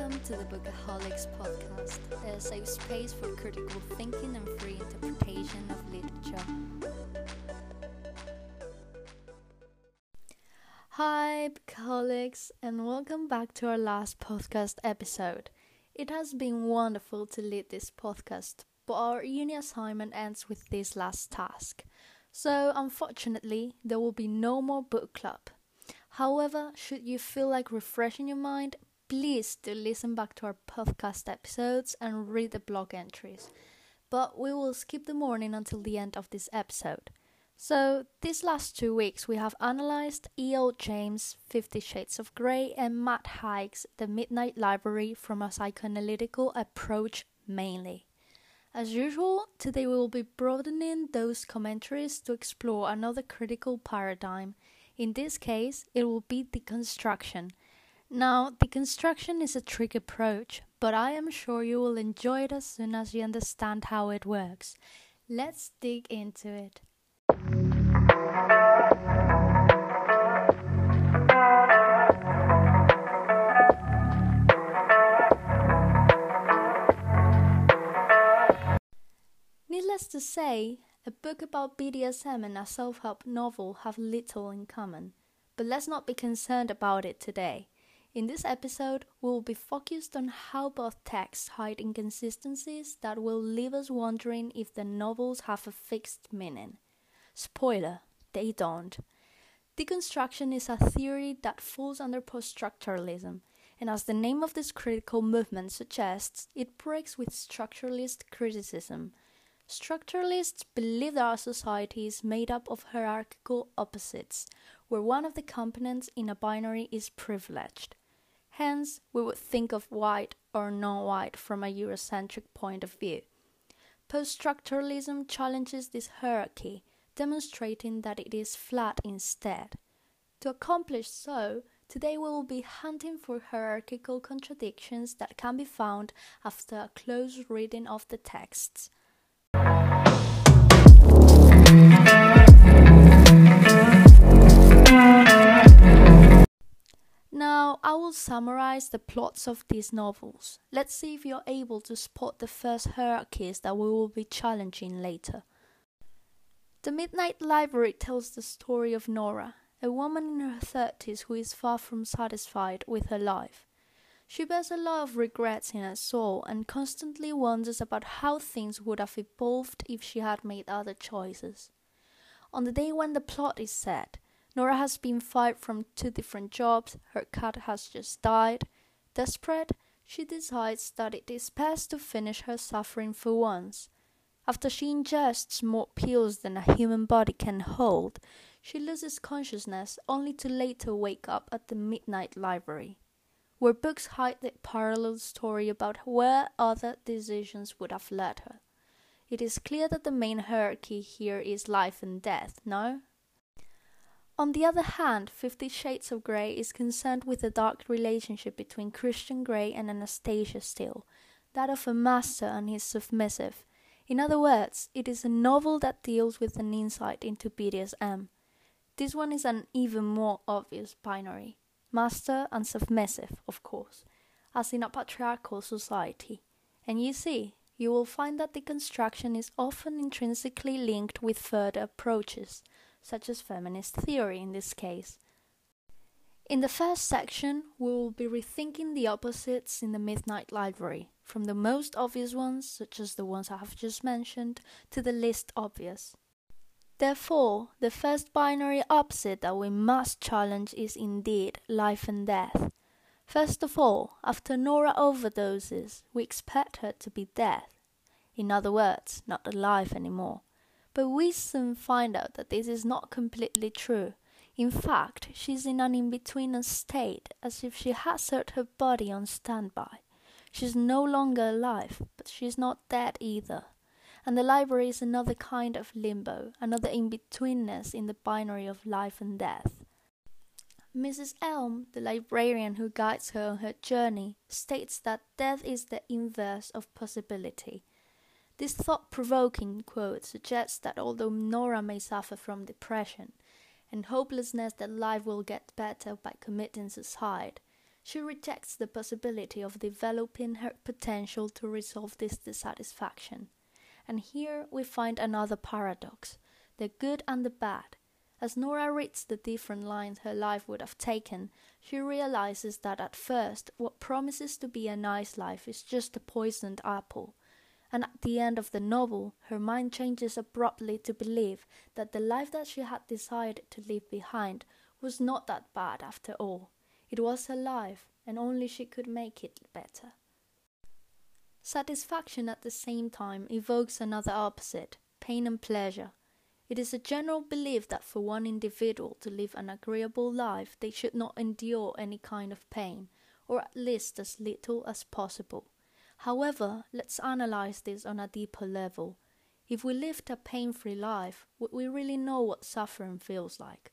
Welcome to the Bookaholics podcast, a safe space for critical thinking and free interpretation of literature. Hi, Bookaholics, and welcome back to our last podcast episode. It has been wonderful to lead this podcast, but our uni assignment ends with this last task. So, unfortunately, there will be no more book club. However, should you feel like refreshing your mind, please do listen back to our podcast episodes and read the blog entries. But we will skip the mourning until the end of this episode. So, these last two weeks we have analyzed E.L. James' Fifty Shades of Grey and Matt Haig's The Midnight Library from a psychoanalytical approach mainly. As usual, today we will be broadening those commentaries to explore another critical paradigm. In this case, it will be deconstruction now, deconstruction is a trick approach, but I am sure you will enjoy it as soon as you understand how it works. Let's dig into it. Needless to say, a book about BDSM and a self help novel have little in common. But let's not be concerned about it today. In this episode, we will be focused on how both texts hide inconsistencies that will leave us wondering if the novels have a fixed meaning. Spoiler, they don't. Deconstruction is a theory that falls under post structuralism, and as the name of this critical movement suggests, it breaks with structuralist criticism. Structuralists believe that our society is made up of hierarchical opposites, where one of the components in a binary is privileged. Hence, we would think of white or non white from a Eurocentric point of view. Post structuralism challenges this hierarchy, demonstrating that it is flat instead. To accomplish so, today we will be hunting for hierarchical contradictions that can be found after a close reading of the texts. I will summarize the plots of these novels. Let's see if you're able to spot the first hierarchies that we will be challenging later. The Midnight Library tells the story of Nora, a woman in her 30s who is far from satisfied with her life. She bears a lot of regrets in her soul and constantly wonders about how things would have evolved if she had made other choices. On the day when the plot is set, Nora has been fired from two different jobs, her cat has just died. Desperate, she decides that it is best to finish her suffering for once. After she ingests more pills than a human body can hold, she loses consciousness only to later wake up at the Midnight Library, where books hide the parallel story about where other decisions would have led her. It is clear that the main hierarchy here is life and death, no? On the other hand, Fifty Shades of Grey is concerned with the dark relationship between Christian Grey and Anastasia Steele, that of a master and his submissive. In other words, it is a novel that deals with an insight into BDSM. This one is an even more obvious binary master and submissive, of course, as in a patriarchal society. And you see, you will find that deconstruction is often intrinsically linked with further approaches such as feminist theory in this case. In the first section, we will be rethinking the opposites in the Midnight Library, from the most obvious ones, such as the ones I have just mentioned, to the least obvious. Therefore, the first binary opposite that we must challenge is indeed life and death. First of all, after Nora overdoses, we expect her to be dead. In other words, not alive anymore. But we soon find out that this is not completely true. In fact, she's in an in between state, as if she has set her body on standby. She's no longer alive, but she's not dead either. And the library is another kind of limbo, another in betweenness in the binary of life and death. Mrs. Elm, the librarian who guides her on her journey, states that death is the inverse of possibility, this thought provoking quote suggests that although Nora may suffer from depression and hopelessness that life will get better by committing suicide, She rejects the possibility of developing her potential to resolve this dissatisfaction. And here we find another paradox the good and the bad. As Nora reads the different lines her life would have taken, she realizes that at first what promises to be a nice life is just a poisoned apple. And at the end of the novel, her mind changes abruptly to believe that the life that she had decided to leave behind was not that bad after all. It was her life, and only she could make it better. Satisfaction at the same time evokes another opposite pain and pleasure. It is a general belief that for one individual to live an agreeable life, they should not endure any kind of pain, or at least as little as possible. However, let's analyze this on a deeper level. If we lived a pain free life, would we really know what suffering feels like?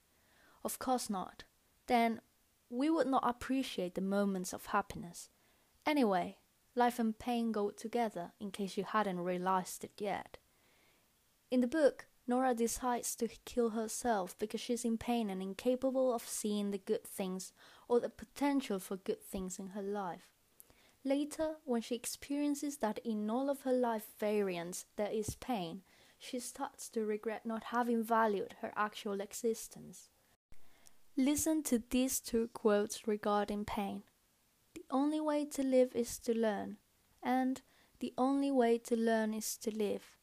Of course not. Then we would not appreciate the moments of happiness. Anyway, life and pain go together, in case you hadn't realized it yet. In the book, Nora decides to kill herself because she's in pain and incapable of seeing the good things or the potential for good things in her life. Later, when she experiences that in all of her life variants there is pain, she starts to regret not having valued her actual existence. Listen to these two quotes regarding pain. The only way to live is to learn, and the only way to learn is to live.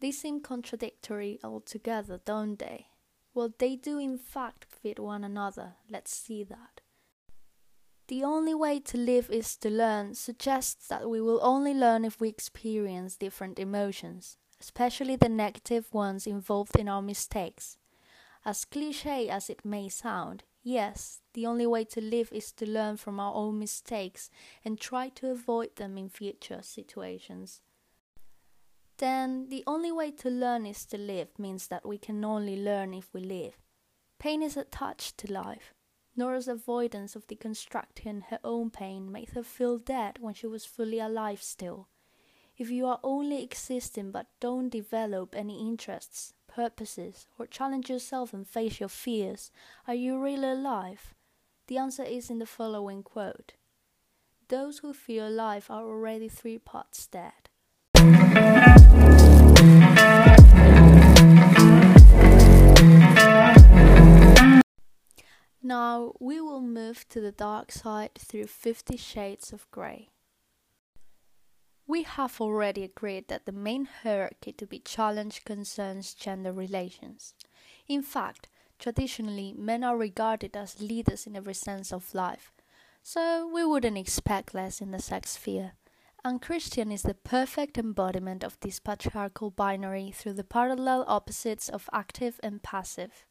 They seem contradictory altogether, don't they? Well, they do in fact fit one another. Let's see that. The only way to live is to learn suggests that we will only learn if we experience different emotions, especially the negative ones involved in our mistakes. As cliche as it may sound, yes, the only way to live is to learn from our own mistakes and try to avoid them in future situations then the only way to learn is to live means that we can only learn if we live. Pain is attached to life. Nora's avoidance of deconstructing her own pain made her feel dead when she was fully alive still. If you are only existing but don't develop any interests, purposes, or challenge yourself and face your fears, are you really alive? The answer is in the following quote Those who feel alive are already three parts dead. Now we will move to the dark side through Fifty Shades of Grey. We have already agreed that the main hierarchy to be challenged concerns gender relations. In fact, traditionally, men are regarded as leaders in every sense of life, so we wouldn't expect less in the sex sphere. And Christian is the perfect embodiment of this patriarchal binary through the parallel opposites of active and passive.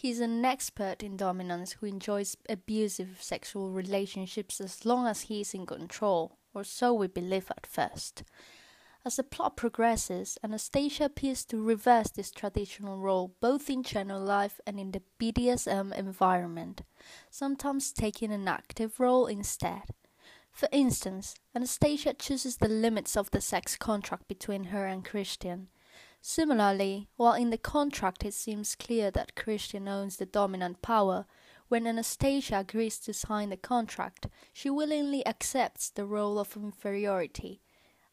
He's an expert in dominance who enjoys abusive sexual relationships as long as he is in control, or so we believe at first. As the plot progresses, Anastasia appears to reverse this traditional role both in general life and in the BDSM environment, sometimes taking an active role instead. For instance, Anastasia chooses the limits of the sex contract between her and Christian Similarly, while in the contract it seems clear that Christian owns the dominant power, when Anastasia agrees to sign the contract, she willingly accepts the role of inferiority.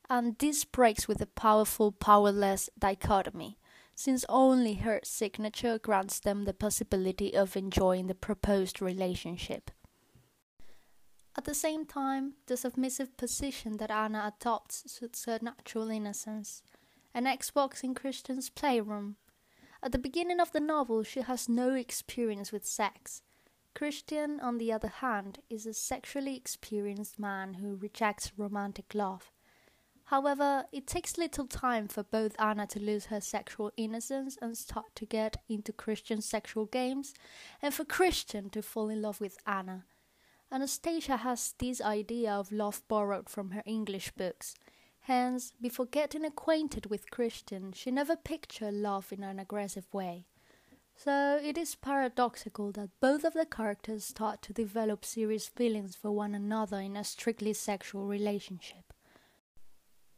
And this breaks with the powerful powerless dichotomy, since only her signature grants them the possibility of enjoying the proposed relationship. At the same time, the submissive position that Anna adopts suits her natural innocence an Xbox in Christian's playroom. At the beginning of the novel, she has no experience with sex. Christian, on the other hand, is a sexually experienced man who rejects romantic love. However, it takes little time for both Anna to lose her sexual innocence and start to get into Christian's sexual games, and for Christian to fall in love with Anna. Anastasia has this idea of love borrowed from her English books, Hence, before getting acquainted with Christian, she never pictured love in an aggressive way. So it is paradoxical that both of the characters start to develop serious feelings for one another in a strictly sexual relationship.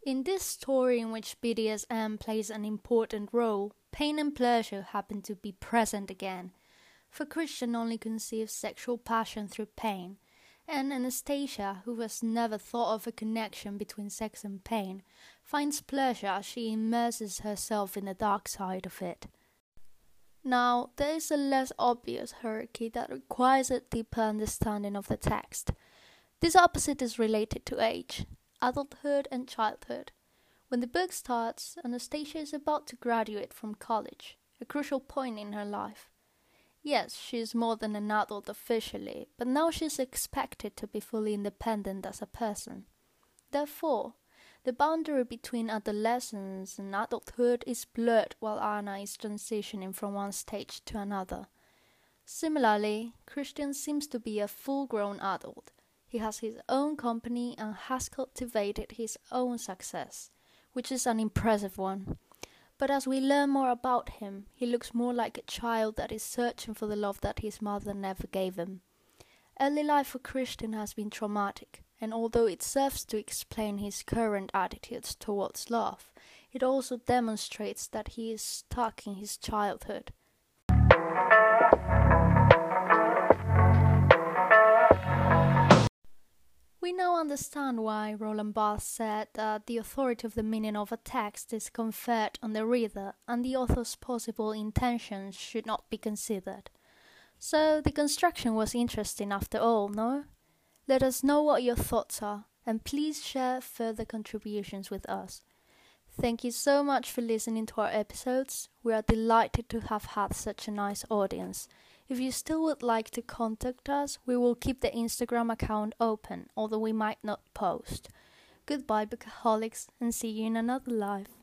In this story, in which BDSM plays an important role, pain and pleasure happen to be present again. For Christian only conceives sexual passion through pain, And Anastasia, who has never thought of a connection between sex and pain, finds pleasure as she immerses herself in the dark side of it. Now, there is a less obvious hierarchy that requires a deeper understanding of the text. This opposite is related to age, adulthood, and childhood. When the book starts, Anastasia is about to graduate from college, a crucial point in her life. Yes, she is more than an adult officially, but now she is expected to be fully independent as a person. Therefore, the boundary between adolescence and adulthood is blurred while Anna is transitioning from one stage to another. Similarly, Christian seems to be a full grown adult. He has his own company and has cultivated his own success, which is an impressive one. But as we learn more about him, he looks more like a child that is searching for the love that his mother never gave him. Early life for Christian has been traumatic, and although it serves to explain his current attitudes towards love, it also demonstrates that he is stuck in his childhood. We now understand why Roland Barthes said that the authority of the meaning of a text is conferred on the reader and the author's possible intentions should not be considered. So deconstruction was interesting after all, no? Let us know what your thoughts are and please share further contributions with us. Thank you so much for listening to our episodes. We are delighted to have had such a nice audience. If you still would like to contact us, we will keep the Instagram account open, although we might not post. Goodbye, bookaholics, and see you in another life.